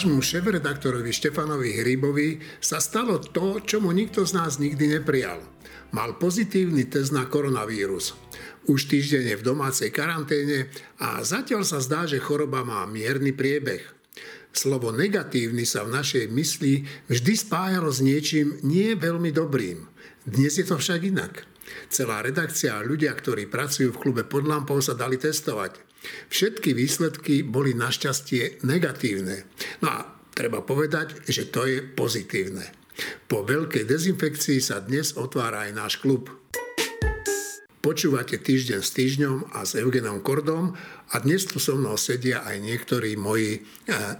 Vášmu šéf-redaktorovi Štefanovi Hrybovi sa stalo to, čo mu nikto z nás nikdy neprijal. Mal pozitívny test na koronavírus. Už týždeň je v domácej karanténe a zatiaľ sa zdá, že choroba má mierny priebeh. Slovo negatívny sa v našej mysli vždy spájalo s niečím nie veľmi dobrým. Dnes je to však inak. Celá redakcia a ľudia, ktorí pracujú v klube pod lampou, sa dali testovať. Všetky výsledky boli našťastie negatívne. No a treba povedať, že to je pozitívne. Po veľkej dezinfekcii sa dnes otvára aj náš klub. Počúvate týždeň s týždňom a s Eugenom Kordom a dnes tu so mnou sedia aj niektorí moji eh,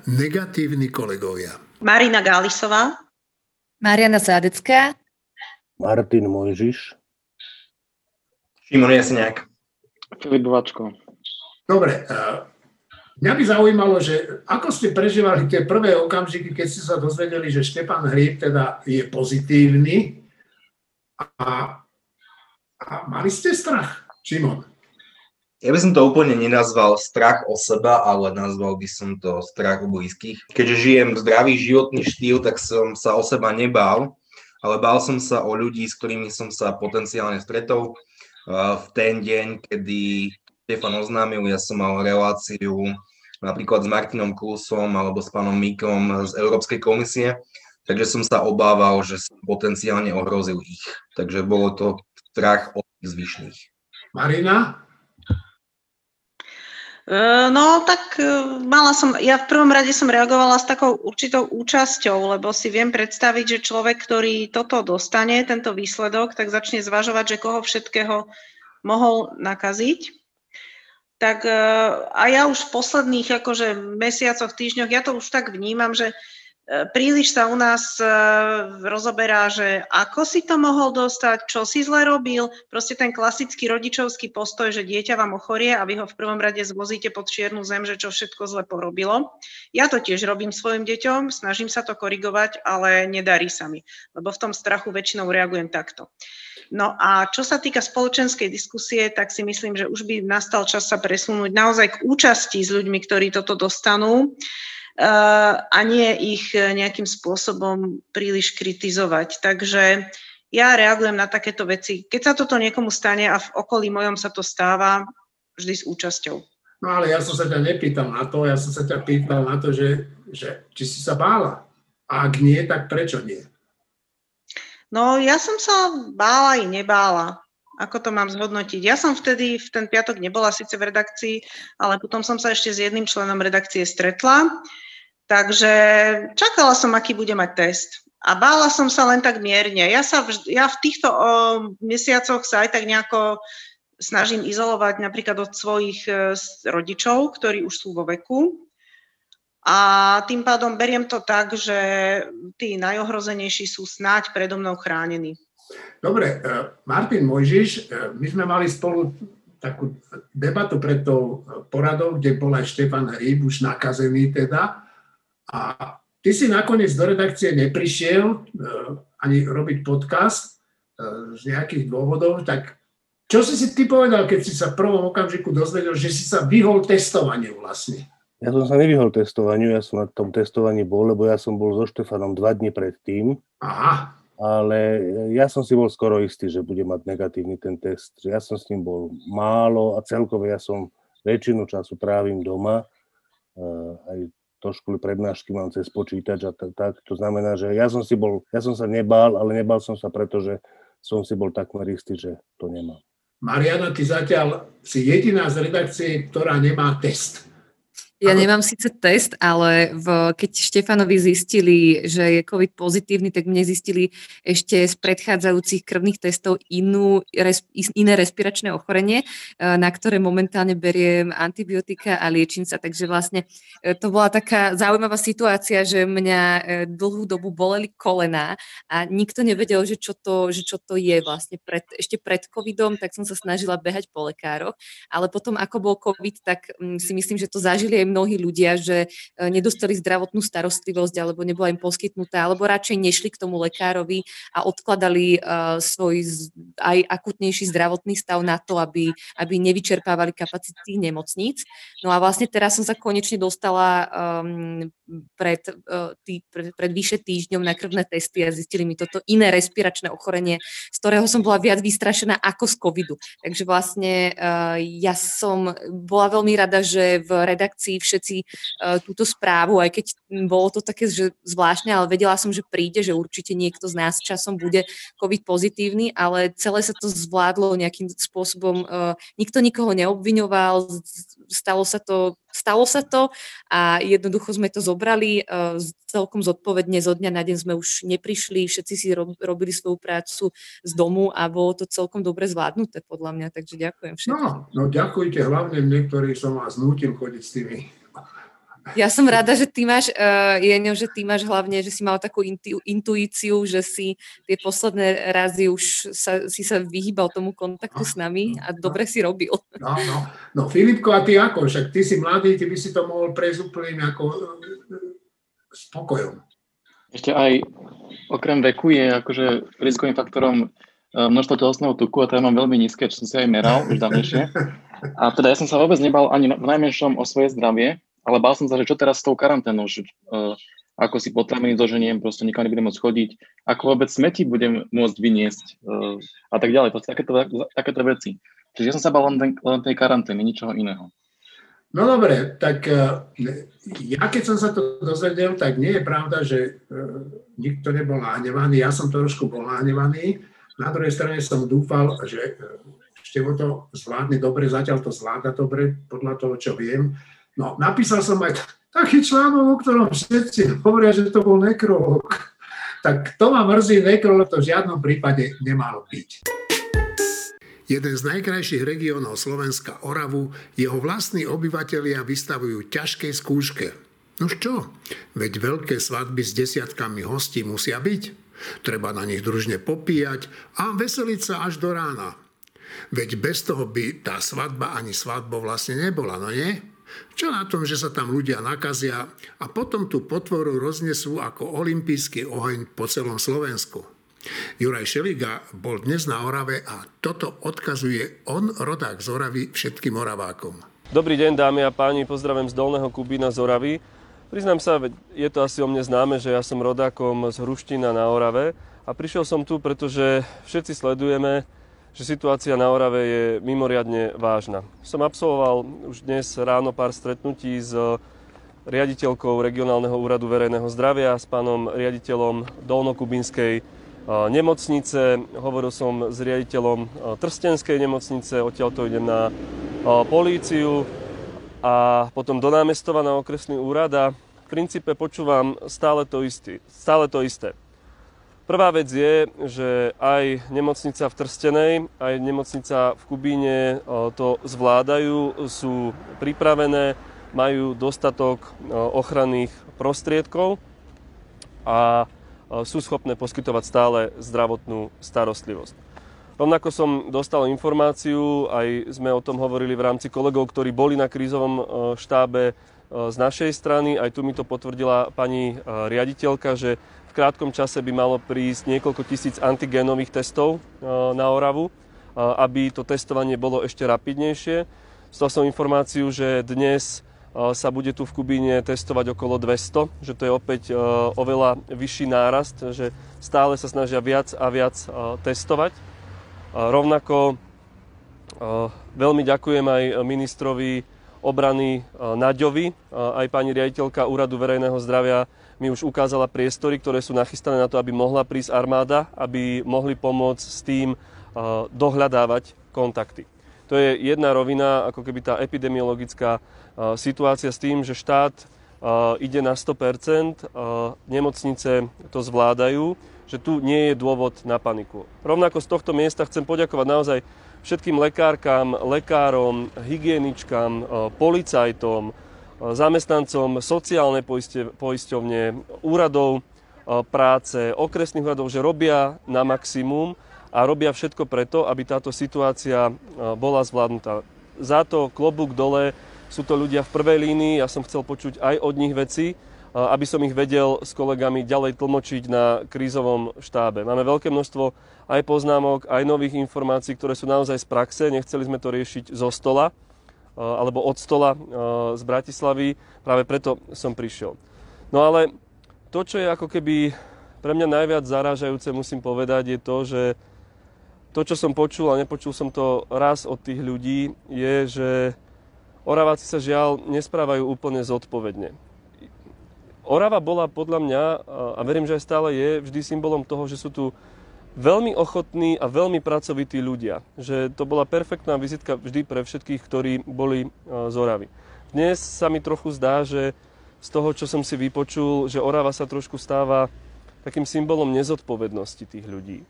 negatívni kolegovia. Marina Gálisová. Mariana Zádecká. Martin Mojžiš. Šimon Jasňák. Filip Vačko. Dobre, mňa by zaujímalo, že ako ste prežívali tie prvé okamžiky, keď ste sa dozvedeli, že Štepán Hríb teda je pozitívny a, a mali ste strach, Šimon? Ja by som to úplne nenazval strach o seba, ale nazval by som to strach o blízkych. Keďže žijem zdravý životný štýl, tak som sa o seba nebál, ale bál som sa o ľudí, s ktorými som sa potenciálne stretol v ten deň, kedy Štefan oznámil, ja som mal reláciu napríklad s Martinom Klusom alebo s pánom Mikom z Európskej komisie, takže som sa obával, že som potenciálne ohrozil ich. Takže bolo to strach od tých zvyšných. Marina? E, no, tak e, mala som, ja v prvom rade som reagovala s takou určitou účasťou, lebo si viem predstaviť, že človek, ktorý toto dostane, tento výsledok, tak začne zvažovať, že koho všetkého mohol nakaziť tak e, a ja už v posledných akože mesiacoch, týždňoch, ja to už tak vnímam, že príliš sa u nás e, rozoberá, že ako si to mohol dostať, čo si zle robil, proste ten klasický rodičovský postoj, že dieťa vám ochorie a vy ho v prvom rade zvozíte pod čiernu zem, že čo všetko zle porobilo. Ja to tiež robím svojim deťom, snažím sa to korigovať, ale nedarí sa mi, lebo v tom strachu väčšinou reagujem takto. No a čo sa týka spoločenskej diskusie, tak si myslím, že už by nastal čas sa presunúť naozaj k účasti s ľuďmi, ktorí toto dostanú a nie ich nejakým spôsobom príliš kritizovať. Takže ja reagujem na takéto veci. Keď sa toto niekomu stane a v okolí mojom sa to stáva, vždy s účasťou. No ale ja som sa ťa nepýtal na to, ja som sa ťa pýtal na to, že, že či si sa bála. A ak nie, tak prečo nie? No ja som sa bála i nebála. Ako to mám zhodnotiť? Ja som vtedy v ten piatok nebola síce v redakcii, ale potom som sa ešte s jedným členom redakcie stretla. Takže čakala som, aký bude mať test. A bála som sa len tak mierne. Ja, sa vž- ja v týchto o, mesiacoch sa aj tak nejako snažím izolovať napríklad od svojich e, rodičov, ktorí už sú vo veku. A tým pádom beriem to tak, že tí najohrozenejší sú snáď predo mnou chránení. Dobre, e, Martin Mojžiš, e, my sme mali spolu takú debatu pred tou poradou, kde bol aj Štefan Hríb, už nakazený teda. A ty si nakoniec do redakcie neprišiel ani robiť podcast z nejakých dôvodov, tak čo si si ty povedal, keď si sa v prvom okamžiku dozvedel, že si sa vyhol testovaniu vlastne? Ja som sa nevyhol testovaniu, ja som na tom testovaní bol, lebo ja som bol so Štefanom dva dni predtým. Aha. Ale ja som si bol skoro istý, že bude mať negatívny ten test. Ja som s ním bol málo a celkovo ja som väčšinu času trávim doma. Aj to školy prednášky mám cez počítač a tak. To znamená, že ja som si bol, ja som sa nebál, ale nebál som sa preto, že som si bol takmer istý, že to nemám. Mariana, ty zatiaľ si jediná z redakcie, ktorá nemá test. Ja nemám síce test, ale v, keď Štefanovi zistili, že je COVID pozitívny, tak mne zistili ešte z predchádzajúcich krvných testov inú, res, iné respiračné ochorenie, e, na ktoré momentálne beriem antibiotika a liečím sa. Takže vlastne e, to bola taká zaujímavá situácia, že mňa e, dlhú dobu boleli kolená a nikto nevedel, že čo to, že čo to je vlastne. Pred, ešte pred covidom, tak som sa snažila behať po lekároch, ale potom ako bol covid, tak mm, si myslím, že to zažili aj mnohí ľudia, že nedostali zdravotnú starostlivosť alebo nebola im poskytnutá, alebo radšej nešli k tomu lekárovi a odkladali svoj aj akutnejší zdravotný stav na to, aby, aby nevyčerpávali kapacity nemocníc. No a vlastne teraz som sa konečne dostala um, pred, uh, tý, pred, pred vyše týždňom na krvné testy a zistili mi toto iné respiračné ochorenie, z ktorého som bola viac vystrašená ako z covidu. Takže vlastne uh, ja som bola veľmi rada, že v redakcii všetci uh, túto správu, aj keď bolo to také že zvláštne, ale vedela som, že príde, že určite niekto z nás časom bude COVID pozitívny, ale celé sa to zvládlo nejakým spôsobom. Uh, nikto nikoho neobviňoval, stalo sa to, stalo sa to a jednoducho sme to zobrali uh, celkom zodpovedne. Zo dňa na deň sme už neprišli, všetci si rob, robili svoju prácu z domu a bolo to celkom dobre zvládnuté podľa mňa, takže ďakujem všetkým. No, no ďakujte hlavne niektorí som vás nútil chodiť s tými ja som rada, že ty máš, uh, Jeňo, že ty máš hlavne, že si mal takú intu, intuíciu, že si tie posledné razy už sa, si sa vyhýbal tomu kontaktu s nami a dobre si robil. No, no. no Filipko, a ty ako? Však ty si mladý, ty by si to mohol prejsť úplným ako e, spokojom. Ešte aj okrem veku je akože rizikovým faktorom e, množstvo telesného tuku a to ja mám veľmi nízke, čo som si aj meral už dávnejšie. A teda ja som sa vôbec nebal ani v najmenšom o svoje zdravie, ale bál som sa, že čo teraz s tou karanténou, že, uh, ako si potraviny doženiem, proste nikam nebudem môcť chodiť, ako vôbec smeti budem môcť vyniesť uh, a tak ďalej, proste takéto, takéto veci. Čiže ja som sa bál len, len tej karantény, ničoho iného. No dobre, tak uh, ja keď som sa to dozvedel, tak nie je pravda, že nikto nebol nahnevaný, ja som trošku bol nahnevaný, na druhej strane som dúfal, že Števo to zvládne dobre, zatiaľ to zvláda dobre, podľa toho, čo viem. No, napísal som aj taký článok, o ktorom všetci hovoria, že to bol nekrolog. Tak to ma mrzí, nekrolog to v žiadnom prípade nemalo byť. Jeden z najkrajších regiónov Slovenska, Oravu, jeho vlastní obyvatelia vystavujú ťažkej skúške. Nož čo? Veď veľké svadby s desiatkami hostí musia byť. Treba na nich družne popíjať a veseliť sa až do rána. Veď bez toho by tá svadba ani svadbo vlastne nebola, no nie? Čo na tom, že sa tam ľudia nakazia a potom tú potvoru roznesú ako olimpijský oheň po celom Slovensku? Juraj Šeliga bol dnes na Orave a toto odkazuje on, rodák z Oravy, všetkým Oravákom. Dobrý deň, dámy a páni, pozdravím z Dolného Kubína z Oravy. Priznám sa, je to asi o mne známe, že ja som rodákom z Hruština na Orave a prišiel som tu, pretože všetci sledujeme, že situácia na Orave je mimoriadne vážna. Som absolvoval už dnes ráno pár stretnutí s riaditeľkou regionálneho úradu verejného zdravia, s pánom riaditeľom Dolnokubinskej nemocnice. Hovoril som s riaditeľom Trstenskej nemocnice, odtiaľ to idem na políciu a potom do námestova na okresný úrad a v princípe počúvam stále to, isté, stále to isté. Prvá vec je, že aj nemocnica v Trstenej, aj nemocnica v Kubíne to zvládajú, sú pripravené, majú dostatok ochranných prostriedkov a sú schopné poskytovať stále zdravotnú starostlivosť. Rovnako som dostal informáciu, aj sme o tom hovorili v rámci kolegov, ktorí boli na krízovom štábe z našej strany, aj tu mi to potvrdila pani riaditeľka, že v krátkom čase by malo prísť niekoľko tisíc antigénových testov e, na Oravu, aby to testovanie bolo ešte rapidnejšie. Stal som informáciu, že dnes sa bude tu v Kubíne testovať okolo 200, že to je opäť oveľa vyšší nárast, že stále sa snažia viac a viac testovať. Rovnako veľmi ďakujem aj ministrovi obrany Naďovi, aj pani riaditeľka Úradu verejného zdravia mi už ukázala priestory, ktoré sú nachystané na to, aby mohla prísť armáda, aby mohli pomôcť s tým uh, dohľadávať kontakty. To je jedna rovina, ako keby tá epidemiologická situácia s tým, že štát ide na 100%, nemocnice to zvládajú, že tu nie je dôvod na paniku. Rovnako z tohto miesta chcem poďakovať naozaj všetkým lekárkam, lekárom, hygieničkám, policajtom, zamestnancom sociálnej poisťovne, úradov e, práce, okresných úradov, že robia na maximum a robia všetko preto, aby táto situácia e, bola zvládnutá. Za to klobúk dole sú to ľudia v prvej línii, ja som chcel počuť aj od nich veci, aby som ich vedel s kolegami ďalej tlmočiť na krízovom štábe. Máme veľké množstvo aj poznámok, aj nových informácií, ktoré sú naozaj z praxe. Nechceli sme to riešiť zo stola alebo od stola z Bratislavy, práve preto som prišiel. No ale to, čo je ako keby pre mňa najviac zarážajúce, musím povedať, je to, že to, čo som počul, a nepočul som to raz od tých ľudí, je, že Oraváci sa žiaľ nesprávajú úplne zodpovedne. Orava bola podľa mňa, a verím, že aj stále je, vždy symbolom toho, že sú tu veľmi ochotní a veľmi pracovití ľudia. Že to bola perfektná vizitka vždy pre všetkých, ktorí boli z Oravy. Dnes sa mi trochu zdá, že z toho, čo som si vypočul, že Orava sa trošku stáva takým symbolom nezodpovednosti tých ľudí.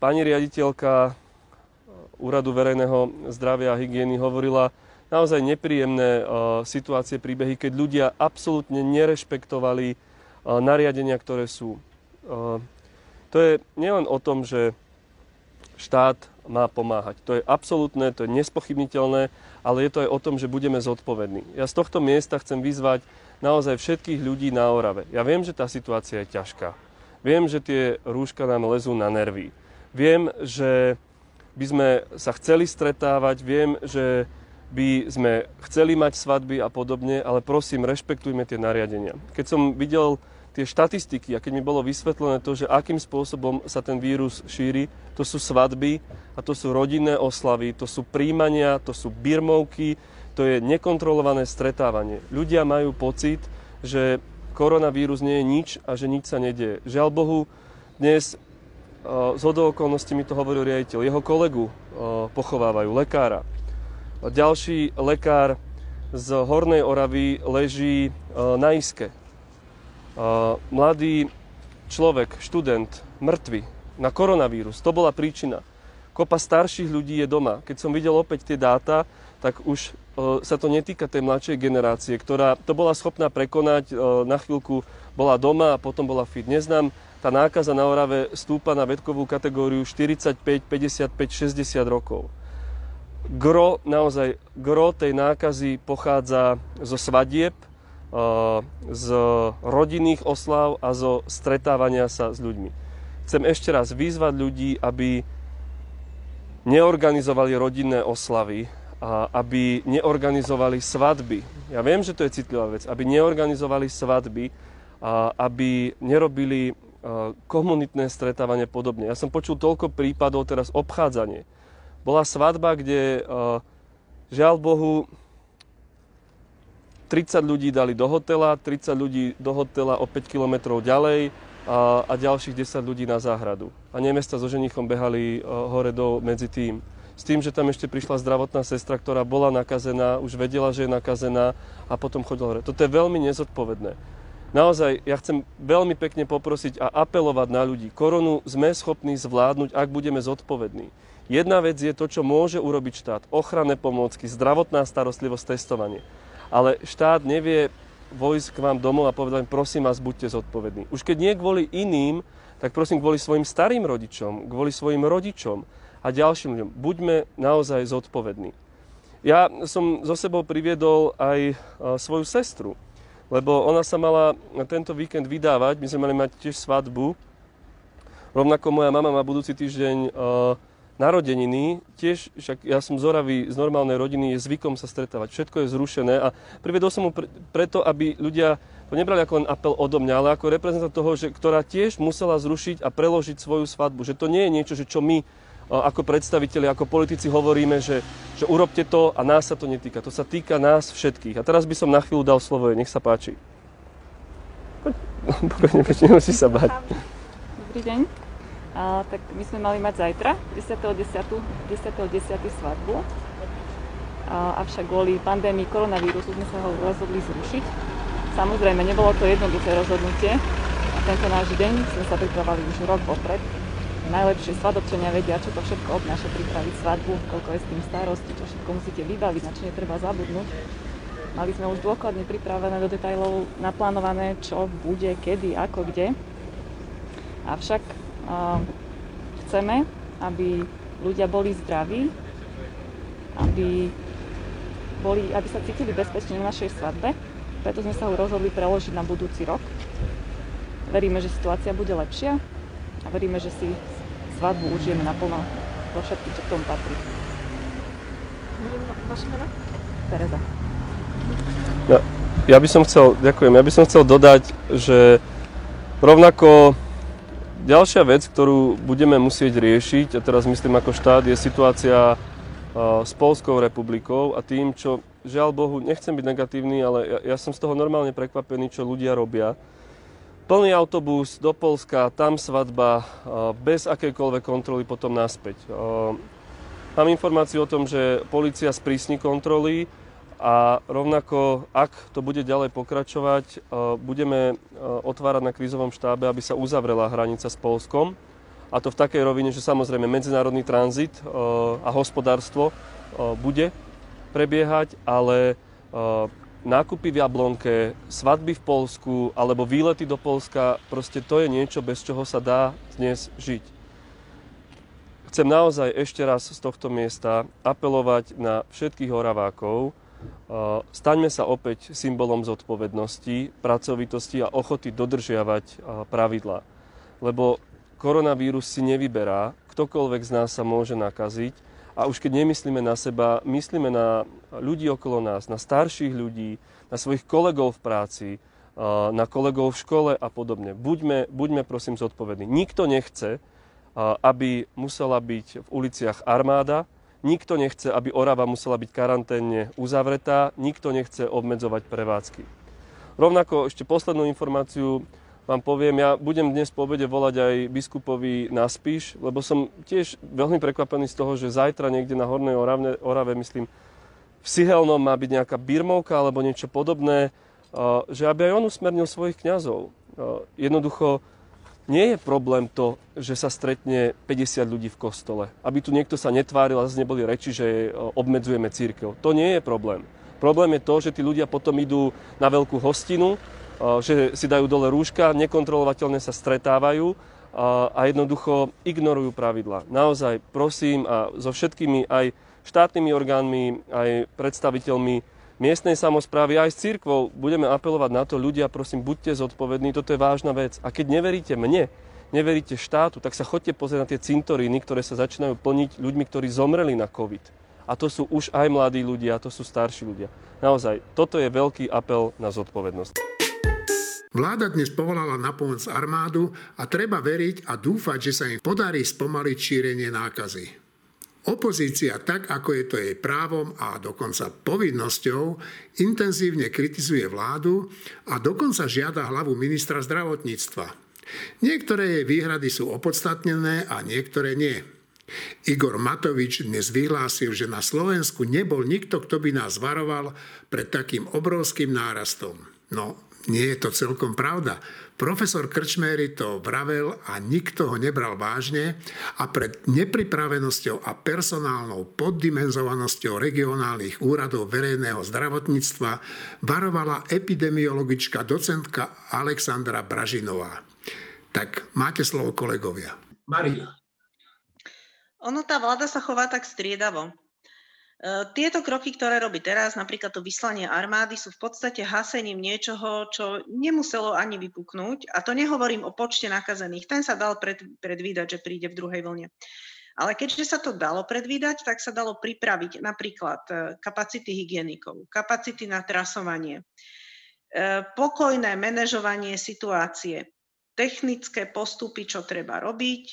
Pani riaditeľka Úradu verejného zdravia a hygieny hovorila naozaj nepríjemné situácie, príbehy, keď ľudia absolútne nerešpektovali nariadenia, ktoré sú. To je nielen o tom, že štát má pomáhať. To je absolútne, to je nespochybniteľné, ale je to aj o tom, že budeme zodpovední. Ja z tohto miesta chcem vyzvať naozaj všetkých ľudí na Orave. Ja viem, že tá situácia je ťažká. Viem, že tie rúška nám lezú na nervy. Viem, že by sme sa chceli stretávať, viem, že by sme chceli mať svadby a podobne, ale prosím, rešpektujme tie nariadenia. Keď som videl tie štatistiky a keď mi bolo vysvetlené to, že akým spôsobom sa ten vírus šíri, to sú svadby a to sú rodinné oslavy, to sú príjmania, to sú birmovky, to je nekontrolované stretávanie. Ľudia majú pocit, že koronavírus nie je nič a že nič sa nedieje. Žiaľ Bohu, dnes z hodou okolností mi to hovoril riaditeľ. Jeho kolegu pochovávajú, lekára. Ďalší lekár z Hornej Oravy leží na iske mladý človek, študent, mŕtvy na koronavírus. To bola príčina. Kopa starších ľudí je doma. Keď som videl opäť tie dáta, tak už sa to netýka tej mladšej generácie, ktorá to bola schopná prekonať, na chvíľku bola doma a potom bola fit. Dnes nám tá nákaza na Orave stúpa na vedkovú kategóriu 45, 55, 60 rokov. Gro, naozaj, gro tej nákazy pochádza zo svadieb, z rodinných oslav a zo stretávania sa s ľuďmi. Chcem ešte raz vyzvať ľudí, aby neorganizovali rodinné oslavy, a aby neorganizovali svadby. Ja viem, že to je citlivá vec. Aby neorganizovali svadby, a aby nerobili komunitné stretávanie podobne. Ja som počul toľko prípadov teraz obchádzanie. Bola svadba, kde žiaľ Bohu 30 ľudí dali do hotela, 30 ľudí do hotela o 5 kilometrov ďalej a, a ďalších 10 ľudí na záhradu. A nemesta so ženichom behali uh, hore do medzi tým. S tým, že tam ešte prišla zdravotná sestra, ktorá bola nakazená, už vedela, že je nakazená a potom chodila hore. Toto je veľmi nezodpovedné. Naozaj, ja chcem veľmi pekne poprosiť a apelovať na ľudí. Koronu sme schopní zvládnuť, ak budeme zodpovední. Jedna vec je to, čo môže urobiť štát. Ochranné pomôcky, zdravotná starostlivosť, testovanie ale štát nevie vojsť k vám domov a povedať, prosím vás, buďte zodpovední. Už keď nie kvôli iným, tak prosím kvôli svojim starým rodičom, kvôli svojim rodičom a ďalším ľuďom. Buďme naozaj zodpovední. Ja som zo sebou priviedol aj svoju sestru, lebo ona sa mala tento víkend vydávať, my sme mali mať tiež svadbu. Rovnako moja mama má budúci týždeň narodeniny, tiež, však ja som zoravý z normálnej rodiny, je zvykom sa stretávať. Všetko je zrušené a priviedol som mu pre, preto, aby ľudia to nebrali ako len apel odo mňa, ale ako reprezentant toho, že, ktorá tiež musela zrušiť a preložiť svoju svadbu. Že to nie je niečo, že čo my ako predstaviteľi, ako politici hovoríme, že, že urobte to a nás sa to netýka. To sa týka nás všetkých. A teraz by som na chvíľu dal slovo, nech sa páči. Pokojne, nemusí sa bať. Dobrý deň. A, tak my sme mali mať zajtra, 10.10. 10. 10. svadbu. A, avšak kvôli pandémii koronavírusu sme sa ho rozhodli zrušiť. Samozrejme, nebolo to jednoduché rozhodnutie. A tento náš deň sme sa pripravali už rok popred. Najlepšie svadobčania vedia, čo to všetko obnáša pripraviť svadbu, koľko je s tým starosti, čo všetko musíte vybaviť, na čo netreba zabudnúť. Mali sme už dôkladne pripravené do detajlov naplánované, čo bude, kedy, ako, kde. Avšak chceme, aby ľudia boli zdraví, aby boli, aby sa cítili bezpečne na našej svadbe. Preto sme sa ho rozhodli preložiť na budúci rok. Veríme, že situácia bude lepšia a veríme, že si svadbu užijeme naplno vo všetkým, čo k tomu patrí. Vaše meno? Tereza. Ja, ja by som chcel, ďakujem, ja by som chcel dodať, že rovnako ďalšia vec, ktorú budeme musieť riešiť, a teraz myslím ako štát, je situácia s Polskou republikou a tým, čo žiaľ Bohu, nechcem byť negatívny, ale ja, ja som z toho normálne prekvapený, čo ľudia robia. Plný autobus do Polska, tam svadba, bez akejkoľvek kontroly potom naspäť. Mám informáciu o tom, že policia sprísni kontroly a rovnako, ak to bude ďalej pokračovať, budeme otvárať na krízovom štábe, aby sa uzavrela hranica s Polskom. A to v takej rovine, že samozrejme medzinárodný tranzit a hospodárstvo bude prebiehať, ale nákupy v Jablonke, svadby v Polsku alebo výlety do Polska, proste to je niečo, bez čoho sa dá dnes žiť. Chcem naozaj ešte raz z tohto miesta apelovať na všetkých Oravákov, staňme sa opäť symbolom zodpovednosti, pracovitosti a ochoty dodržiavať pravidlá. Lebo koronavírus si nevyberá, ktokoľvek z nás sa môže nakaziť a už keď nemyslíme na seba, myslíme na ľudí okolo nás, na starších ľudí, na svojich kolegov v práci, na kolegov v škole a podobne. Buďme, buďme prosím zodpovední. Nikto nechce, aby musela byť v uliciach armáda, nikto nechce, aby Orava musela byť karanténne uzavretá, nikto nechce obmedzovať prevádzky. Rovnako ešte poslednú informáciu vám poviem, ja budem dnes po obede volať aj biskupovi na Spíš, lebo som tiež veľmi prekvapený z toho, že zajtra niekde na Hornej Orave, Orave myslím, v Sihelnom má byť nejaká birmovka alebo niečo podobné, že aby aj on usmernil svojich kňazov. Jednoducho, nie je problém to, že sa stretne 50 ľudí v kostole. Aby tu niekto sa netváril a zase neboli reči, že obmedzujeme církev. To nie je problém. Problém je to, že tí ľudia potom idú na veľkú hostinu, že si dajú dole rúška, nekontrolovateľne sa stretávajú a jednoducho ignorujú pravidla. Naozaj prosím a so všetkými aj štátnymi orgánmi, aj predstaviteľmi miestnej samozprávy, aj s církvou budeme apelovať na to, ľudia, prosím, buďte zodpovední, toto je vážna vec. A keď neveríte mne, neveríte štátu, tak sa chodte pozrieť na tie cintoríny, ktoré sa začínajú plniť ľuďmi, ktorí zomreli na COVID. A to sú už aj mladí ľudia, to sú starší ľudia. Naozaj, toto je veľký apel na zodpovednosť. Vláda dnes povolala na pomoc armádu a treba veriť a dúfať, že sa im podarí spomaliť šírenie nákazy. Opozícia, tak ako je to jej právom a dokonca povinnosťou, intenzívne kritizuje vládu a dokonca žiada hlavu ministra zdravotníctva. Niektoré jej výhrady sú opodstatnené a niektoré nie. Igor Matovič dnes vyhlásil, že na Slovensku nebol nikto, kto by nás varoval pred takým obrovským nárastom. No, nie je to celkom pravda. Profesor Krčméry to vravel a nikto ho nebral vážne a pred nepripravenosťou a personálnou poddimenzovanosťou regionálnych úradov verejného zdravotníctva varovala epidemiologička docentka Alexandra Bražinová. Tak máte slovo kolegovia. Maria. Ono, tá vláda sa chová tak striedavo. E, tieto kroky, ktoré robí teraz, napríklad to vyslanie armády, sú v podstate hasením niečoho, čo nemuselo ani vypuknúť. A to nehovorím o počte nakazených. Ten sa dal pred, predvídať, že príde v druhej vlne. Ale keďže sa to dalo predvídať, tak sa dalo pripraviť napríklad e, kapacity hygienikov, kapacity na trasovanie, e, pokojné manažovanie situácie, technické postupy, čo treba robiť,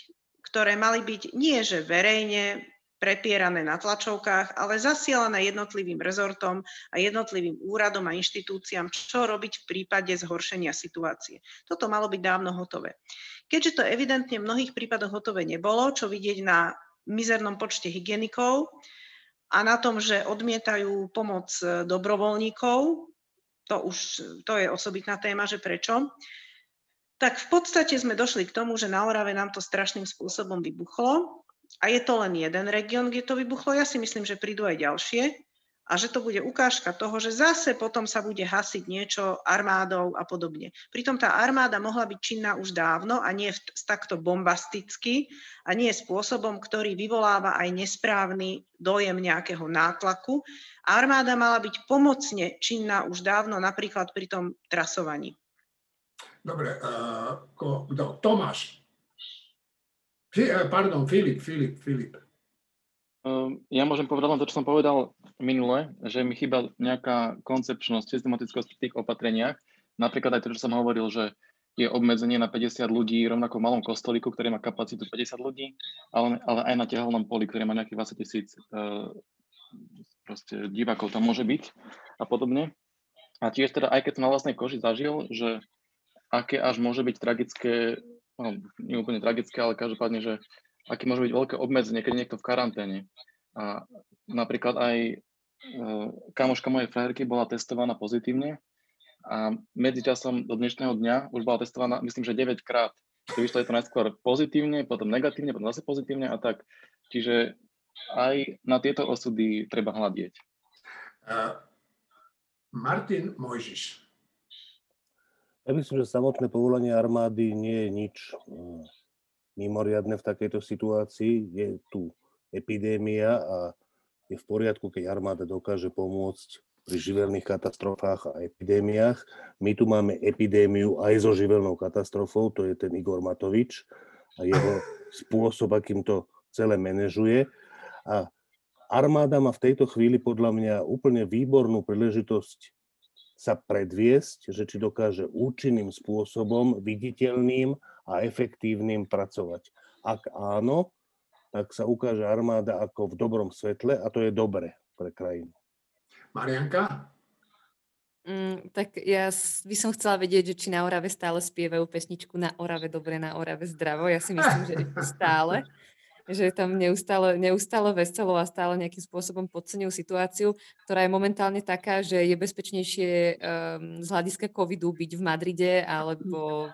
ktoré mali byť nie že verejne prepierané na tlačovkách, ale zasielané jednotlivým rezortom a jednotlivým úradom a inštitúciám, čo robiť v prípade zhoršenia situácie. Toto malo byť dávno hotové. Keďže to evidentne v mnohých prípadoch hotové nebolo, čo vidieť na mizernom počte hygienikov a na tom, že odmietajú pomoc dobrovoľníkov, to už to je osobitná téma, že prečo, tak v podstate sme došli k tomu, že na Orave nám to strašným spôsobom vybuchlo a je to len jeden región, kde to vybuchlo. Ja si myslím, že prídu aj ďalšie. a že to bude ukážka toho, že zase potom sa bude hasiť niečo armádou a podobne. Pritom tá armáda mohla byť činná už dávno a nie takto bombasticky a nie spôsobom, ktorý vyvoláva aj nesprávny dojem nejakého nátlaku. Armáda mala byť pomocne činná už dávno, napríklad pri tom trasovaní. Dobre, uh, ko? Tomáš. Uh, pardon, Filip, Filip, Filip. Ehm, ja môžem povedať len to, čo som povedal minule, že mi chýba nejaká koncepčnosť, systematickosť v tých opatreniach. Napríklad aj to, čo som hovoril, že je obmedzenie na 50 ľudí rovnako v malom kostolíku, ktorý má kapacitu 50 ľudí, ale, ale aj na tehelnom poli, ktorý má nejakých 20 tisíc uh, proste divákov tam môže byť a podobne. A tiež teda, aj keď som na vlastnej koži zažil, že aké až môže byť tragické, no, nie úplne tragické, ale každopádne, že aké môže byť veľké obmedzenie, keď je niekto v karanténe. A napríklad aj e, kamoška mojej frajerky bola testovaná pozitívne a medzičasom do dnešného dňa už bola testovaná, myslím, že 9 krát. Vyšlo je to najskôr pozitívne, potom negatívne, potom zase pozitívne a tak. Čiže aj na tieto osudy treba hľadieť. Uh, Martin Mojžiš. Ja myslím, že samotné povolanie armády nie je nič uh, mimoriadne v takejto situácii. Je tu epidémia a je v poriadku, keď armáda dokáže pomôcť pri živelných katastrofách a epidémiách. My tu máme epidémiu aj so živelnou katastrofou, to je ten Igor Matovič a jeho spôsob, akým to celé manažuje. A armáda má v tejto chvíli podľa mňa úplne výbornú príležitosť sa predviesť, že či dokáže účinným spôsobom, viditeľným a efektívnym pracovať. Ak áno, tak sa ukáže armáda ako v dobrom svetle a to je dobre pre krajinu. Marianka? Mm, tak ja by som chcela vedieť, že či na Orave stále spievajú pesničku na Orave dobre, na Orave zdravo. Ja si myslím, že stále že tam neustále, neustále veselo a stále nejakým spôsobom podceňujú situáciu, ktorá je momentálne taká, že je bezpečnejšie um, z hľadiska covidu byť v Madride alebo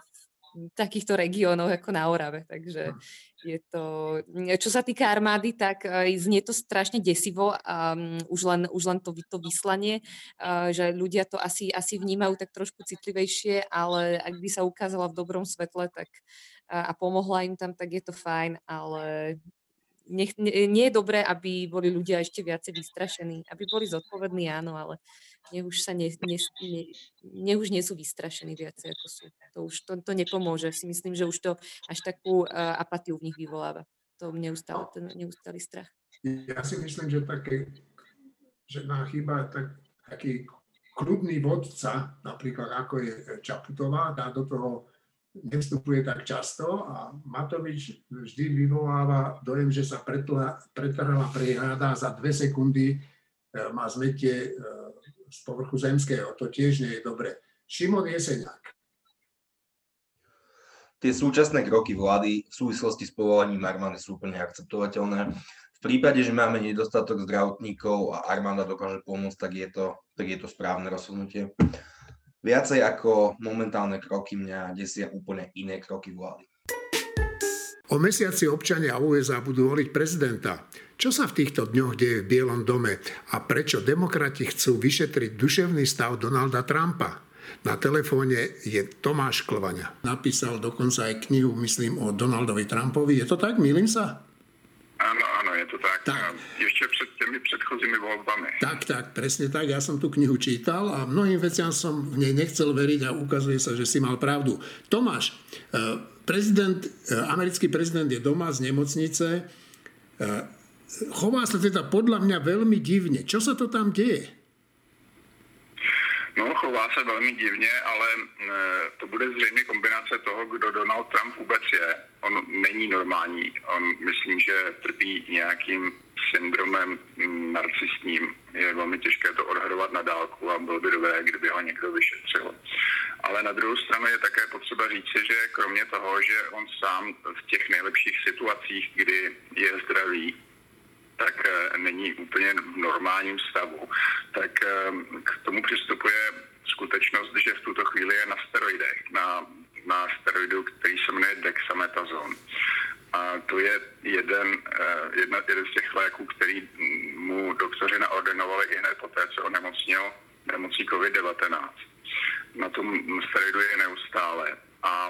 v takýchto regiónoch ako na Orave. Takže je to, čo sa týka armády, tak znie to strašne desivo, um, už, len, už len to, to vyslanie, uh, že ľudia to asi, asi vnímajú tak trošku citlivejšie, ale ak by sa ukázala v dobrom svetle tak, a pomohla im tam, tak je to fajn, ale nech, nie, nie je dobré, aby boli ľudia ešte viacej vystrašení. Aby boli zodpovední, áno, ale nech už, sa ne, ne, ne, nech už nie sú vystrašení viacej, ako sú. To už to, to nepomôže. Si myslím, že už to až takú uh, apatiu v nich vyvoláva. To neustále, ten neustály strach. Ja si myslím, že, také, že nám chýba tak, taký kľudný vodca, napríklad ako je Čaputová, dá do toho nevstupuje tak často a Matovič vždy vyvoláva dojem, že sa pretrhla prehráda a za dve sekundy e, má zmetie e, z povrchu zemského. To tiež nie je dobre. Šimon Jeseniak. Tie súčasné kroky vlády v súvislosti s povolaním armády sú úplne akceptovateľné. V prípade, že máme nedostatok zdravotníkov a armáda dokáže pomôcť, tak je to, tak je to správne rozhodnutie. Viacej ako momentálne kroky mňa desia úplne iné kroky vlády. O mesiaci občania USA budú voliť prezidenta. Čo sa v týchto dňoch deje v Bielom dome a prečo demokrati chcú vyšetriť duševný stav Donalda Trumpa? Na telefóne je Tomáš Klovaňa. Napísal dokonca aj knihu, myslím, o Donaldovi Trumpovi. Je to tak? Milím sa? Áno, je to tak. tak. Ešte pred tými predchozími voľbami. Tak, tak, presne tak. Ja som tú knihu čítal a mnohým veciam som v nej nechcel veriť a ukazuje sa, že si mal pravdu. Tomáš, e, prezident, e, americký prezident je doma z nemocnice. E, chová sa teda podľa mňa veľmi divne. Čo sa to tam deje? No, chová se velmi divně, ale to bude zřejmě kombinace toho, kdo Donald Trump vůbec je. On není normální. On myslím, že trpí nějakým syndromem narcistním. Je velmi těžké to odhadovat na dálku a bylo by dobré, kdyby ho někdo vyšetřil. Ale na druhou stranu je také potřeba říci, že kromě toho, že on sám v těch nejlepších situacích, kdy je zdravý, tak eh, není úplně v normálním stavu, tak eh, k tomu přistupuje skutečnost, že v tuto chvíli je na steroidech, na, na steroidu, který se jmenuje dexametazon. A to je jeden, jedna, jeden z těch léků, který mu doktoři naordinovali i hned poté, co onemocnil nemocí COVID-19. Na tom steroiduje neustále. A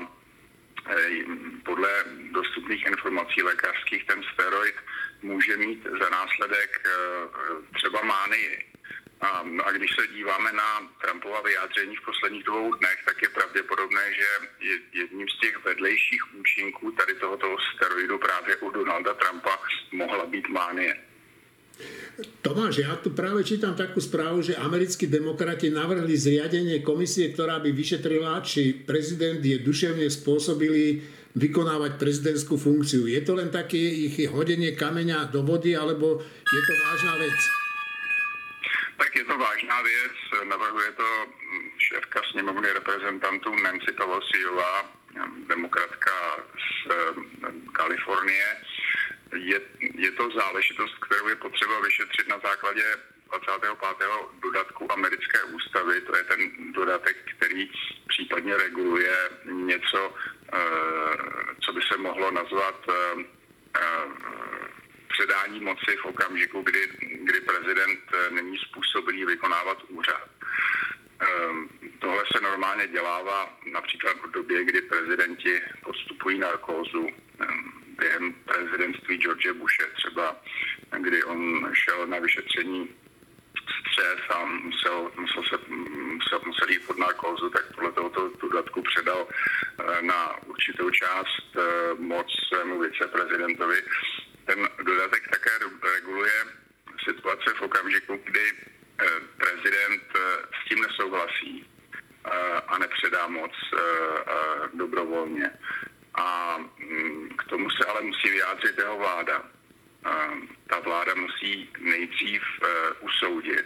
podle dostupných informací lékařských ten steroid může mít za následek třeba mánii. A, a když se díváme na Trumpova vyjádření v posledních dvou dnech, tak je pravděpodobné, že jedním z těch vedlejších účinků tady tohoto steroidu právě u Donalda Trumpa mohla být mánie. Tomáš, ja tu práve čítam takú správu, že americkí demokrati navrhli zriadenie komisie, ktorá by vyšetrila, či prezident je duševne spôsobilý vykonávať prezidentskú funkciu. Je to len také ich hodenie kameňa do vody, alebo je to vážna vec? Tak je to vážná věc, navrhuje to šéfka sněmovny reprezentantů Nancy Pelosiová, demokratka z Kalifornie. Je, je to záležitost, kterou je potřeba vyšetřit na základě 25. dodatku americké ústavy, to je ten dodatek, který případně reguluje něco, co by se mohlo nazvat předání moci v okamžiku, prezident není způsobilý vykonávat úřad. Tohle se normálně dělává například v době, kdy prezidenti podstupují narkózu. Během prezidentství George Bushe třeba, kdy on šel na vyšetření střes a musel, musel, se, musel, musel jít pod narkózu, tak podle tohoto dodatku předal na určitou část moc svému viceprezidentovi ten dodatek také reguluje situace v okamžiku, kdy prezident s tím nesouhlasí a nepředá moc dobrovolně. A k tomu se ale musí vyjádřit jeho vláda. Ta vláda musí nejdřív usoudit,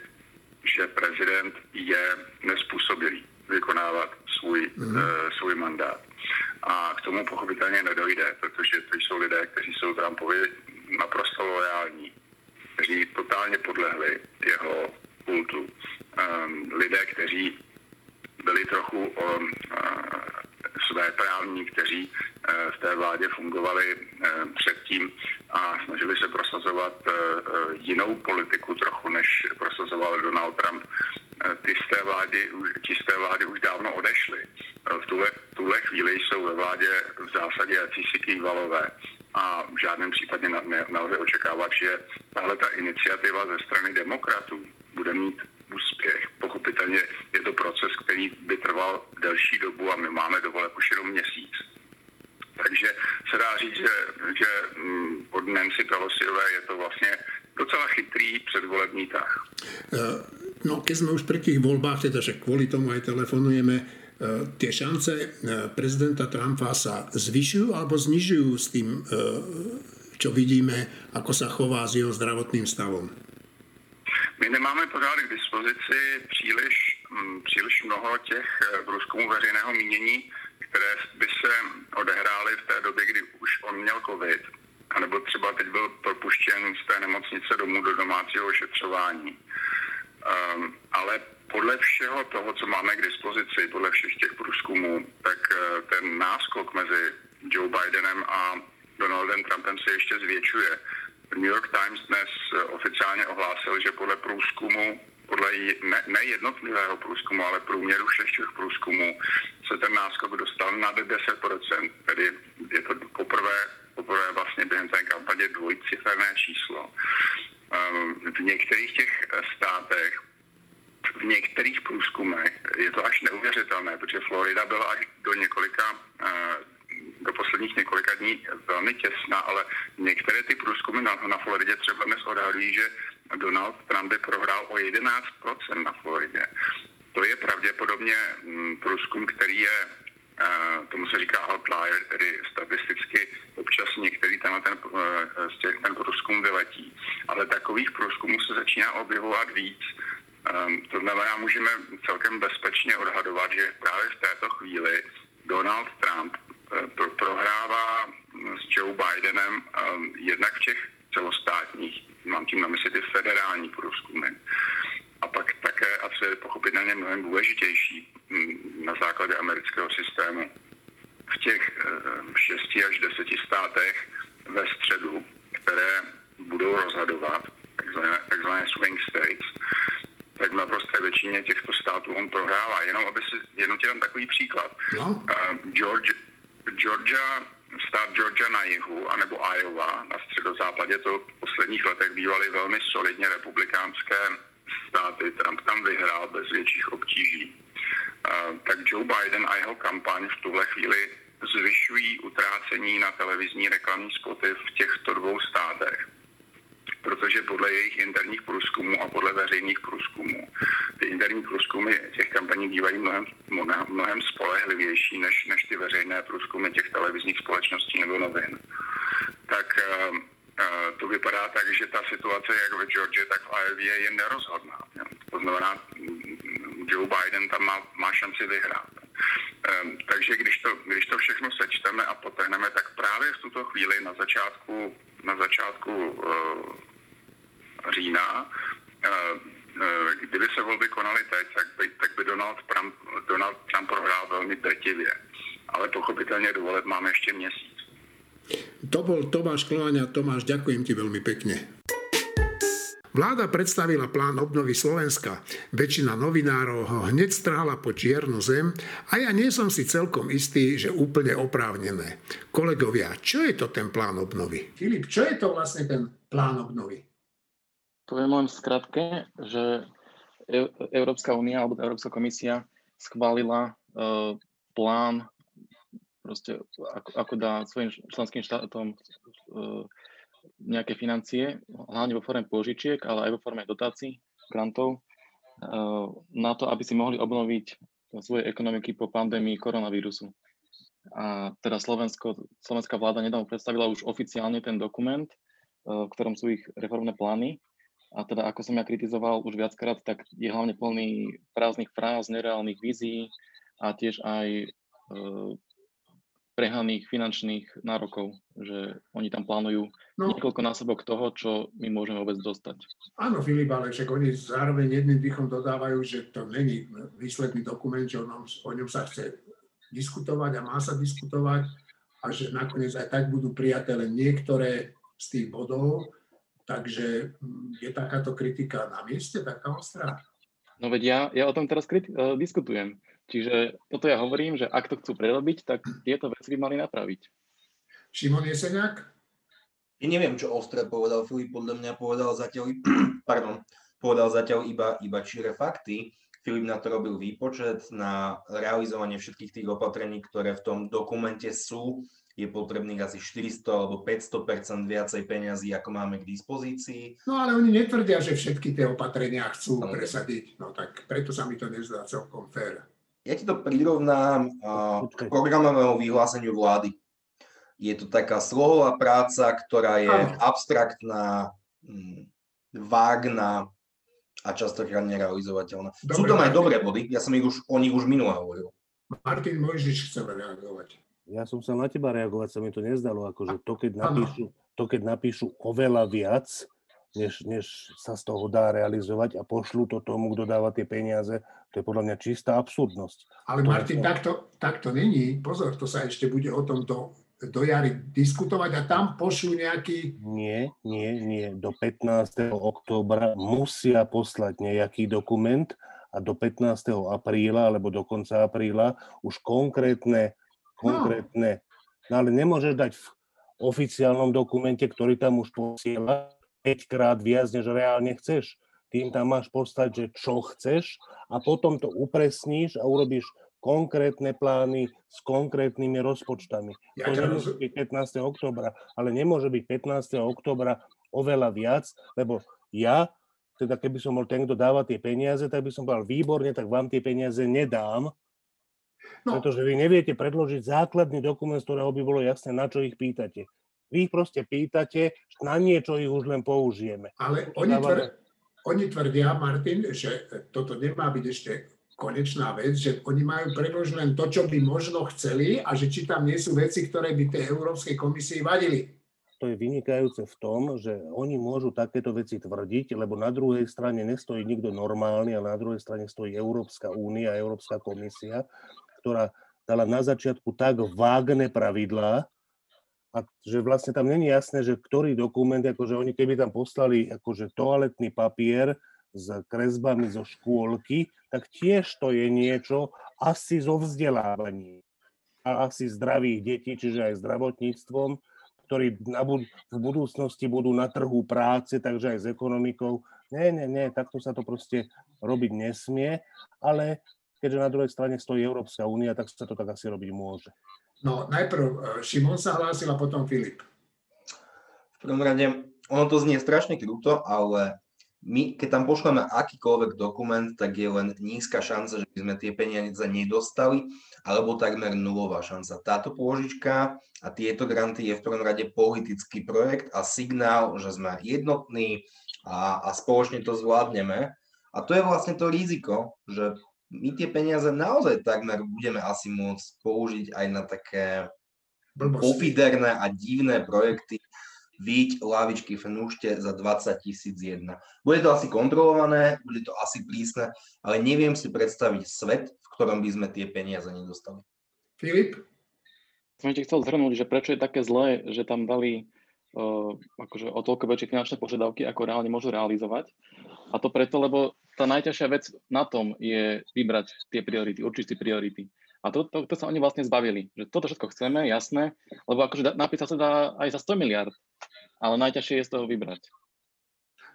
že prezident je nespůsobilý vykonávat svůj, mm. svůj mandát. A k tomu pochopitelně nedojde, protože to jsou lidé, kteří jsou Trumpovi naprosto lojální, kteří totálně podlehli jeho kultu. Um, lidé, kteří byli trochu um, uh, své právní, kteří uh, v té vládě fungovali uh, předtím a snažili se prosazovat uh, jinou politiku trochu, než prosazoval Donald Trump. Ty z té vlády, ti z té vlády už dávno odešli. V tuhle, tuhle chvíli jsou ve vládě v zásadě jakýsi kývalové a v žádném případě nelze očekávat, že tahle ta iniciativa ze strany demokratů bude mít úspěch. Pochopitelně je to proces, který by trval delší dobu a my máme dovolet už jenom měsíc. Takže se dá říct, že, že Nancy Pelosiové je to vlastně docela chytrý předvolební tah. No, keď sme už pri tých voľbách, teda že kvôli tomu aj telefonujeme, tie šance prezidenta Trumpa sa zvyšujú alebo znižujú s tým, čo vidíme, ako sa chová s jeho zdravotným stavom? My nemáme pořád k dispozici příliš, příliš mnoho těch průzkumů veřejného mínění, které by se odehrály v té době, kdy už on měl covid, anebo třeba teď byl propuštěn z té nemocnice domů do domácího ošetřování. Um, ale podle všeho toho, co máme k dispozici, podle všech těch průzkumů, tak ten náskok mezi Joe Bidenem a Donaldem Trumpem se ještě zvětšuje. New York Times dnes oficiálně ohlásil, že podle průzkumu, podle ne, ne jednotlivého průzkumu, ale průměru všech těch průzkumů, se ten náskok dostal nad 10%, tedy je to poprvé, poprvé vlastně kampaně dvojciferné číslo. V některých těch státech v některých průzkumech je to až neuvěřitelné, protože Florida byla až do několika do posledních několika dní velmi těsná, ale některé ty průzkumy na, na Floridě třeba dnes odhadují, že Donald Trump by prohrál o 11% na Floridě. To je pravděpodobně průzkum, který je, tomu se říká outlier, tedy statisticky občas některý tenhle ten, z těch ten průzkum vyletí. Ale takových průzkumů se začíná objevovat víc. To znamená, můžeme celkem bezpečně odhadovat, že právě v této chvíli Donald Trump pro, prohrává s Joe Bidenem jednak v těch celostátních, mám tím na mysli ty federální průzkumy. A pak také, a co je pochopitelně mnohem důležitější na základě amerického systému, v těch 6 až 10 státech ve středu, které budou rozhodovat, takzvané, takzvané swing states, tak v naprosté většině těchto států on prohrává. Jenom, aby si, jenom ti dám takový příklad. No. Eh, George, Georgia, stát Georgia na jihu, anebo Iowa na středozápadě, to v posledních letech bývaly velmi solidně republikánské státy. Trump tam vyhrál bez větších obtíží. Eh, tak Joe Biden a jeho kampaň v tuhle chvíli zvyšují utrácení na televizní reklamní spoty v těchto dvou státech protože podle jejich interních průzkumů a podle veřejných průzkumů, ty interní průzkumy těch kampaní bývají mnohem, mnohem spolehlivější než, než ty veřejné průzkumy těch televizních společností nebo novin. Tak uh, uh, to vypadá tak, že ta situace jak ve Georgii, tak v Iově je nerozhodná. To znamená, Joe Biden tam má, má šanci vyhrát. Takže když to, když to všechno sečteme a potrhneme, tak právě v tuto chvíli na začátku, na začátku uh, října, eh, kdyby se volby konaly teď, tak by, tak by Donald, Trump, Donald Trump prohrál velmi drtivě. Ale pochopitelně do voleb máme ještě měsíc. To bol Tomáš Kloňa. Tomáš, ďakujem ti veľmi pekne. Vláda predstavila plán obnovy Slovenska. Väčšina novinárov ho hneď strhala po čiernu zem a ja nie som si celkom istý, že úplne oprávnené. Kolegovia, čo je to ten plán obnovy? Filip, čo je to vlastne ten plán obnovy? Poviem len v skratke, že e- Európska únia alebo Európska komisia schválila uh, plán, proste, ako, ako dá svojim členským štátom uh, nejaké financie, hlavne vo forme pôžičiek, ale aj vo forme dotácií, grantov, uh, na to, aby si mohli obnoviť svoje ekonomiky po pandémii koronavírusu. A teda Slovensko, slovenská vláda nedávno predstavila už oficiálne ten dokument, v ktorom sú ich reformné plány a teda ako som ja kritizoval už viackrát, tak je hlavne plný prázdnych fráz, nereálnych vízií a tiež aj e, prehaných finančných nárokov, že oni tam plánujú no, niekoľko násobok toho, čo my môžeme vôbec dostať. Áno, Filip, ale však oni zároveň jedným dýchom dodávajú, že to není výsledný dokument, že o ňom, o ňom sa chce diskutovať a má sa diskutovať a že nakoniec aj tak budú prijaté len niektoré z tých bodov, Takže mm, je takáto kritika na mieste, taká ostrá? No veď ja, ja o tom teraz kriti- uh, diskutujem. Čiže toto ja hovorím, že ak to chcú prerobiť, tak tieto veci by mali napraviť. Šimon Jeseniak? Ja neviem, čo ostré povedal Filip, podľa mňa povedal zatiaľ, pardon, povedal zatiaľ iba, iba číre fakty. Filip na to robil výpočet na realizovanie všetkých tých opatrení, ktoré v tom dokumente sú je potrebných asi 400 alebo 500% viacej peňazí, ako máme k dispozícii. No ale oni netvrdia, že všetky tie opatrenia chcú no, presadiť, no tak preto sa mi to nezdá celkom fér. Ja ti to prirovnám uh, k programovému vyhláseniu vlády. Je to taká slohová práca, ktorá je abstraktná, hm, vágna a častokrát nerealizovateľná. Dobre, Sú tam aj dobré body, ja som ich už, o nich už minule hovoril. Martin Mojžiš chce reagovať. Ja som sa na teba reagovať, sa mi to nezdalo, akože to, keď napíšu, to, keď napíšu oveľa viac, než, než sa z toho dá realizovať a pošlu to tomu, kto dáva tie peniaze, to je podľa mňa čistá absurdnosť. Ale to Martin, to... takto, takto není. Pozor, to sa ešte bude o tom do, do jary diskutovať a tam pošlu nejaký... Nie, nie, nie. Do 15. októbra musia poslať nejaký dokument a do 15. apríla alebo do konca apríla už konkrétne konkrétne. No ale nemôžeš dať v oficiálnom dokumente, ktorý tam už posiela 5 krát viac, než reálne chceš. Tým tam máš postať, že čo chceš a potom to upresníš a urobíš konkrétne plány s konkrétnymi rozpočtami. Ja to nemôže byť 15. oktobra, ale nemôže byť 15. oktobra oveľa viac, lebo ja, teda keby som bol ten, kto dáva tie peniaze, tak by som povedal, výborne, tak vám tie peniaze nedám, No. Pretože vy neviete predložiť základný dokument, z ktorého by bolo jasné, na čo ich pýtate. Vy ich proste pýtate, na niečo ich už len použijeme. Ale oni, tvr- oni tvrdia, Martin, že toto nemá byť ešte konečná vec, že oni majú predložiť len to, čo by možno chceli a že či tam nie sú veci, ktoré by tej Európskej komisii vadili. To je vynikajúce v tom, že oni môžu takéto veci tvrdiť, lebo na druhej strane nestojí nikto normálny, ale na druhej strane stojí Európska únia, Európska komisia, ktorá dala na začiatku tak vágne pravidlá, a že vlastne tam není jasné, že ktorý dokument, akože oni keby tam poslali akože toaletný papier s kresbami zo škôlky, tak tiež to je niečo asi zo vzdelávaním a asi zdravých detí, čiže aj zdravotníctvom, ktorí v budúcnosti budú na trhu práce, takže aj s ekonomikou. Nie, nie, nie, takto sa to proste robiť nesmie, ale keďže na druhej strane stojí Európska únia, tak sa to tak asi robiť môže. No, najprv e, Šimon sa hlásil a potom Filip. V prvom rade, ono to znie strašne kruto, ale my, keď tam pošleme akýkoľvek dokument, tak je len nízka šanca, že by sme tie peniaze nedostali, alebo takmer nulová šanca. Táto pôžička a tieto granty je v prvom rade politický projekt a signál, že sme jednotní a, a spoločne to zvládneme. A to je vlastne to riziko, že my tie peniaze naozaj takmer budeme asi môcť použiť aj na také pofiderné a divné projekty, Víť lavičky v Nušte za 20 tisíc jedna. Bude to asi kontrolované, bude to asi prísne, ale neviem si predstaviť svet, v ktorom by sme tie peniaze nedostali. Filip? Som ti chcel zhrnúť, že prečo je také zlé, že tam dali uh, akože o toľko väčšie finančné požiadavky, ako reálne môžu realizovať. A to preto, lebo tá najťažšia vec na tom je vybrať tie priority, určiť si priority. A to, to, to sa oni vlastne zbavili. Že toto všetko chceme, jasné, lebo akože napísať sa dá aj za 100 miliard ale najťažšie je z toho vybrať.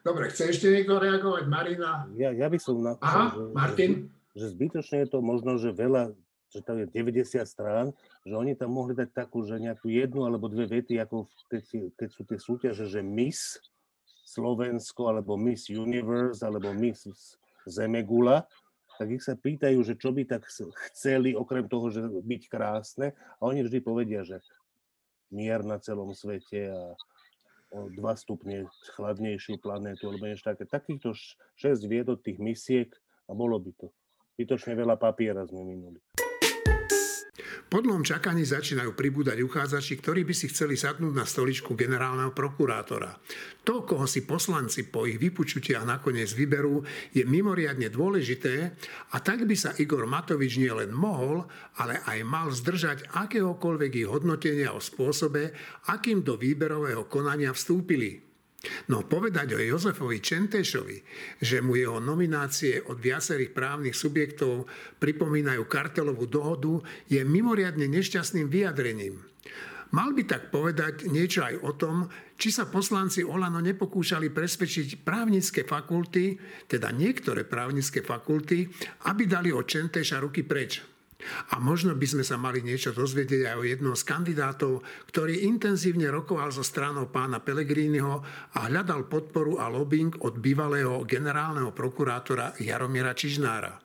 Dobre, chce ešte niekto reagovať? Marina? Ja, ja by som na Aha, že, Martin? Že, že zbytočne je to možno, že veľa, že tam je 90 strán, že oni tam mohli dať takú, že nejakú jednu alebo dve vety, ako keď, keď sú tie súťaže, že Miss Slovensko, alebo Miss Universe, alebo Miss Zemegula, tak ich sa pýtajú, že čo by tak chceli, okrem toho, že byť krásne, a oni vždy povedia, že mier na celom svete a o 2 stupne chladnejšiu planétu, alebo niečo také. Takýchto 6 vied od tých misiek a bolo by to. Vytočne veľa papiera sme minuli. Po čakaní začínajú pribúdať uchádzači, ktorí by si chceli sadnúť na stoličku generálneho prokurátora. To, koho si poslanci po ich vypučutiach nakoniec vyberú, je mimoriadne dôležité a tak by sa Igor Matovič nielen mohol, ale aj mal zdržať akéhokoľvek ich hodnotenia o spôsobe, akým do výberového konania vstúpili. No povedať o Jozefovi Čentešovi, že mu jeho nominácie od viacerých právnych subjektov pripomínajú kartelovú dohodu, je mimoriadne nešťastným vyjadrením. Mal by tak povedať niečo aj o tom, či sa poslanci Olano nepokúšali presvedčiť právnické fakulty, teda niektoré právnické fakulty, aby dali od Čenteša ruky preč. A možno by sme sa mali niečo dozvedieť aj o jednom z kandidátov, ktorý intenzívne rokoval so stranou pána Pelegrínyho a hľadal podporu a lobbying od bývalého generálneho prokurátora Jaromíra Čižnára.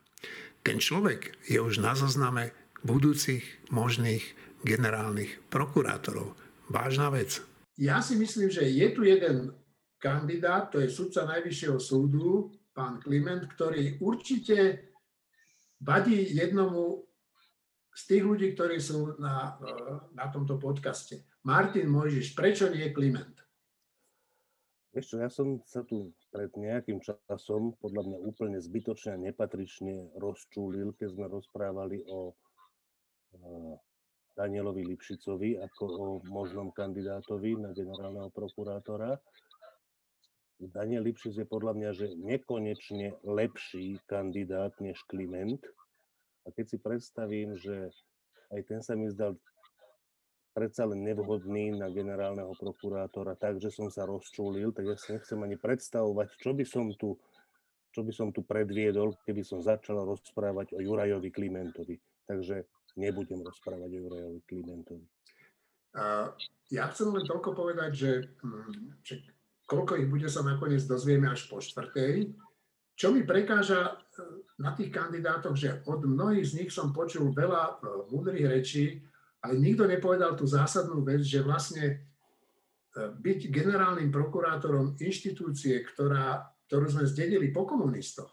Ten človek je už na zozname budúcich možných generálnych prokurátorov. Vážna vec. Ja si myslím, že je tu jeden kandidát, to je sudca Najvyššieho súdu, pán Kliment, ktorý určite vadí jednomu z tých ľudí, ktorí sú na, e, na tomto podcaste. Martin Mojžiš, prečo nie Kliment? Ešte, ja som sa tu pred nejakým časom podľa mňa úplne zbytočne a nepatrične rozčúlil, keď sme rozprávali o uh, Danielovi Lipšicovi ako o možnom kandidátovi na generálneho prokurátora. Daniel Lipšic je podľa mňa, že nekonečne lepší kandidát než Kliment, a keď si predstavím, že aj ten sa mi zdal predsa len nevhodný na generálneho prokurátora, takže som sa rozčúlil, tak ja si nechcem ani predstavovať, čo by som tu, čo by som tu predviedol, keby som začal rozprávať o Jurajovi Klimentovi. Takže nebudem rozprávať o Jurajovi Klimentovi. Ja chcem len toľko povedať, že, hm, že koľko ich bude sa nakoniec dozvieme až po štvrtej. Čo mi prekáža na tých kandidátoch, že od mnohých z nich som počul veľa e, múdrych rečí, ale nikto nepovedal tú zásadnú vec, že vlastne e, byť generálnym prokurátorom inštitúcie, ktorá, ktorú sme zdedili po komunistoch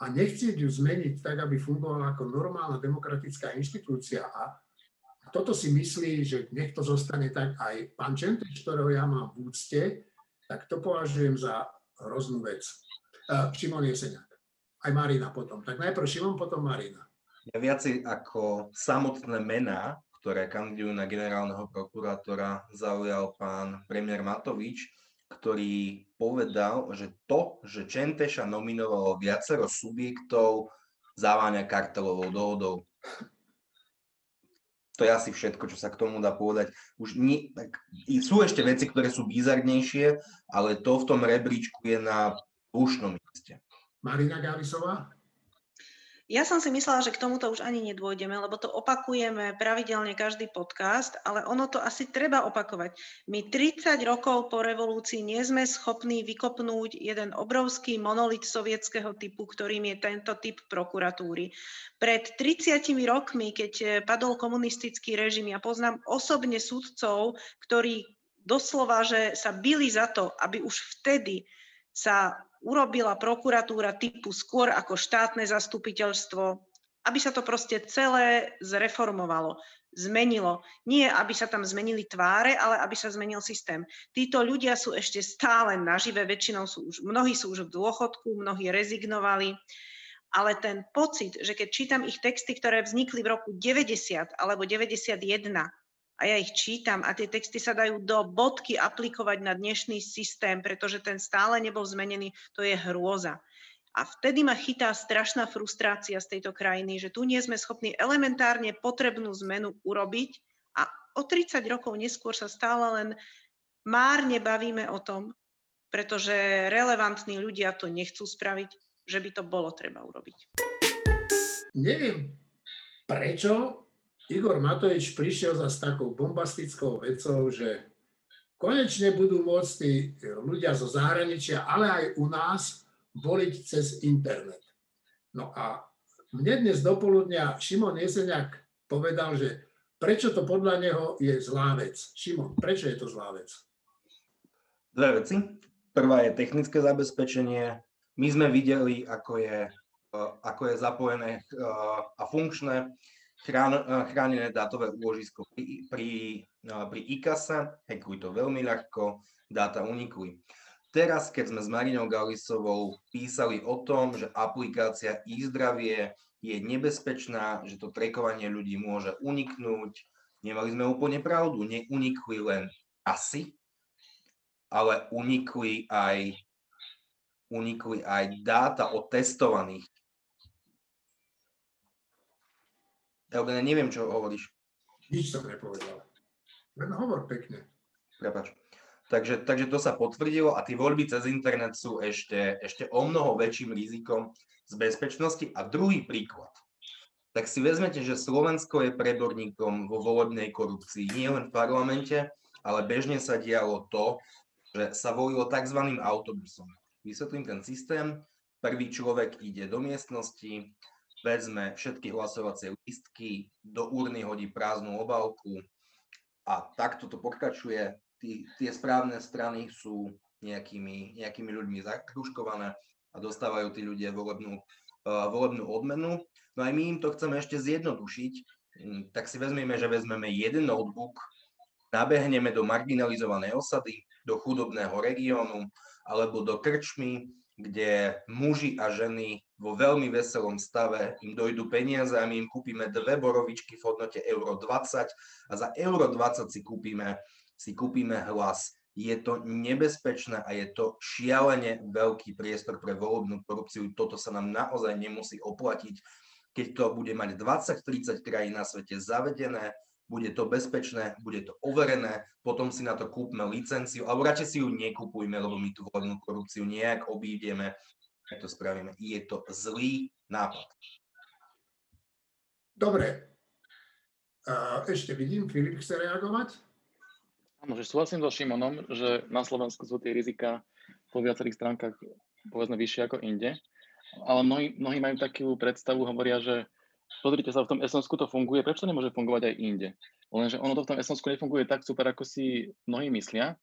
a nechcieť ju zmeniť tak, aby fungovala ako normálna demokratická inštitúcia a toto si myslí, že nech to zostane tak aj pán Čenteč, ktorého ja mám v úcte, tak to považujem za hroznú vec. Uh, Šimon Jeseniak aj Marina potom. Tak najprv Šimon, potom Marina. Ja viacej ako samotné mená, ktoré kandidujú na generálneho prokurátora, zaujal pán premiér Matovič, ktorý povedal, že to, že Čenteša nominovalo viacero subjektov, zaváňa kartelovou dohodou. To je asi všetko, čo sa k tomu dá povedať. Už nie, tak, sú ešte veci, ktoré sú bizarnejšie, ale to v tom rebríčku je na púšnom mieste. Marina Gávisová? Ja som si myslela, že k tomuto už ani nedôjdeme, lebo to opakujeme pravidelne každý podcast, ale ono to asi treba opakovať. My 30 rokov po revolúcii nie sme schopní vykopnúť jeden obrovský monolit sovietského typu, ktorým je tento typ prokuratúry. Pred 30 rokmi, keď padol komunistický režim, ja poznám osobne sudcov, ktorí doslova, že sa byli za to, aby už vtedy sa urobila prokuratúra typu skôr ako štátne zastupiteľstvo, aby sa to proste celé zreformovalo, zmenilo. Nie, aby sa tam zmenili tváre, ale aby sa zmenil systém. Títo ľudia sú ešte stále nažive, väčšinou sú už, mnohí sú už v dôchodku, mnohí rezignovali, ale ten pocit, že keď čítam ich texty, ktoré vznikli v roku 90 alebo 91, a ja ich čítam a tie texty sa dajú do bodky aplikovať na dnešný systém, pretože ten stále nebol zmenený, to je hrôza. A vtedy ma chytá strašná frustrácia z tejto krajiny, že tu nie sme schopní elementárne potrebnú zmenu urobiť a o 30 rokov neskôr sa stále len márne bavíme o tom, pretože relevantní ľudia to nechcú spraviť, že by to bolo treba urobiť. Neviem, prečo Igor Matovič prišiel za s takou bombastickou vecou, že konečne budú môcť tí ľudia zo zahraničia, ale aj u nás, voliť cez internet. No a mne dnes dopoludnia Šimon Jeseniak povedal, že prečo to podľa neho je zlá vec. Šimon, prečo je to zlá vec? Dve veci. Prvá je technické zabezpečenie. My sme videli, ako je, ako je zapojené a funkčné Eh, chránené dátové úložisko pri, pri, eh, pri IKASe, hackuj to veľmi ľahko, dáta unikli. Teraz, keď sme s Marinou Galisovou písali o tom, že aplikácia e-zdravie je nebezpečná, že to trekovanie ľudí môže uniknúť, nemali sme úplne pravdu, neunikli len asi, ale unikli aj, unikli aj dáta o testovaných Eugene, neviem, čo hovoríš. Nič som nepovedal. Len hovor pekne. Prepač. Takže, takže to sa potvrdilo a tie voľby cez internet sú ešte, ešte o mnoho väčším rizikom z bezpečnosti. A druhý príklad. Tak si vezmete, že Slovensko je preborníkom vo volebnej korupcii. Nie len v parlamente, ale bežne sa dialo to, že sa volilo tzv. autobusom. Vysvetlím ten systém. Prvý človek ide do miestnosti, vezme všetky hlasovacie lístky, do urny hodí prázdnu obálku a takto to pokračuje. Tí, tie správne strany sú nejakými, nejakými ľuďmi zakruškované a dostávajú tí ľudia volebnú, uh, volebnú odmenu. No aj my im to chceme ešte zjednodušiť, um, tak si vezmeme, že vezmeme jeden notebook, nabehneme do marginalizovanej osady, do chudobného regiónu alebo do krčmy, kde muži a ženy vo veľmi veselom stave im dojdú peniaze a my im kúpime dve borovičky v hodnote euro 20 a za euro 20 si kúpime, si kúpime hlas. Je to nebezpečné a je to šialene veľký priestor pre volebnú korupciu. Toto sa nám naozaj nemusí oplatiť. Keď to bude mať 20-30 krajín na svete zavedené, bude to bezpečné, bude to overené, potom si na to kúpme licenciu, alebo radšej si ju nekupujme, lebo my tú volebnú korupciu nejak obídeme, tak to spravíme. Je to zlý nápad. Dobre. Ešte vidím, Filip chce reagovať? Áno, že súhlasím so Šimonom, že na Slovensku sú tie rizika po viacerých stránkach povedzme vyššie ako inde, ale mnohí, mnohí majú takú predstavu, hovoria, že pozrite sa, v tom Estonsku to funguje, prečo to nemôže fungovať aj inde? Lenže ono to v tom Estonsku nefunguje tak super, ako si mnohí myslia.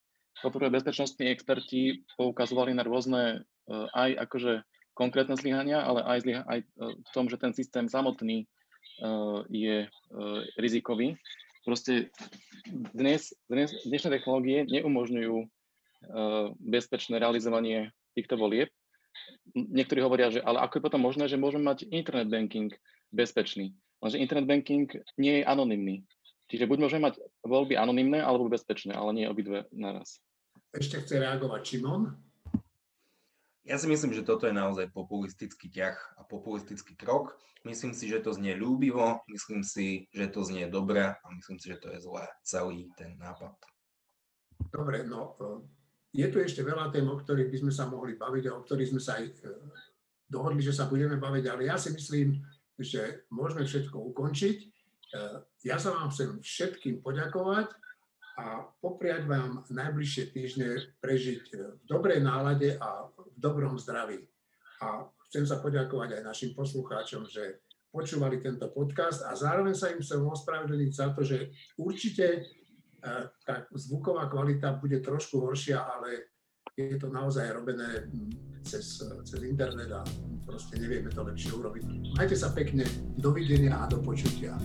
Poprvé bezpečnostní experti poukazovali na rôzne uh, aj akože konkrétne zlyhania, ale aj, zlyha, aj uh, v tom, že ten systém samotný uh, je rizikový. Proste dnes, dnes, dnešné technológie neumožňujú bezpečné realizovanie týchto volieb. Niektorí hovoria, že ale ako je potom možné, že môžeme mať internet banking bezpečný. Lenže internet banking nie je anonymný. Čiže buď môžeme mať voľby anonymné alebo bezpečné, ale nie obidve naraz. Ešte chce reagovať Šimon. Ja si myslím, že toto je naozaj populistický ťah a populistický krok. Myslím si, že to znie ľúbivo, myslím si, že to znie dobre a myslím si, že to je zlé, celý ten nápad. Dobre, no e, je tu ešte veľa tém, o ktorých by sme sa mohli baviť a o ktorých sme sa aj e, dohodli, že sa budeme baviť, ale ja si myslím, že môžeme všetko ukončiť. E, ja sa vám chcem všetkým poďakovať a popriať vám najbližšie týždne prežiť v dobrej nálade a v dobrom zdraví. A chcem sa poďakovať aj našim poslucháčom, že počúvali tento podcast a zároveň sa im chcem ospravedlniť za to, že určite e, tá zvuková kvalita bude trošku horšia, ale je to naozaj robené cez, cez internet a proste nevieme to lepšie urobiť. Majte sa pekne, dovidenia a do počutia.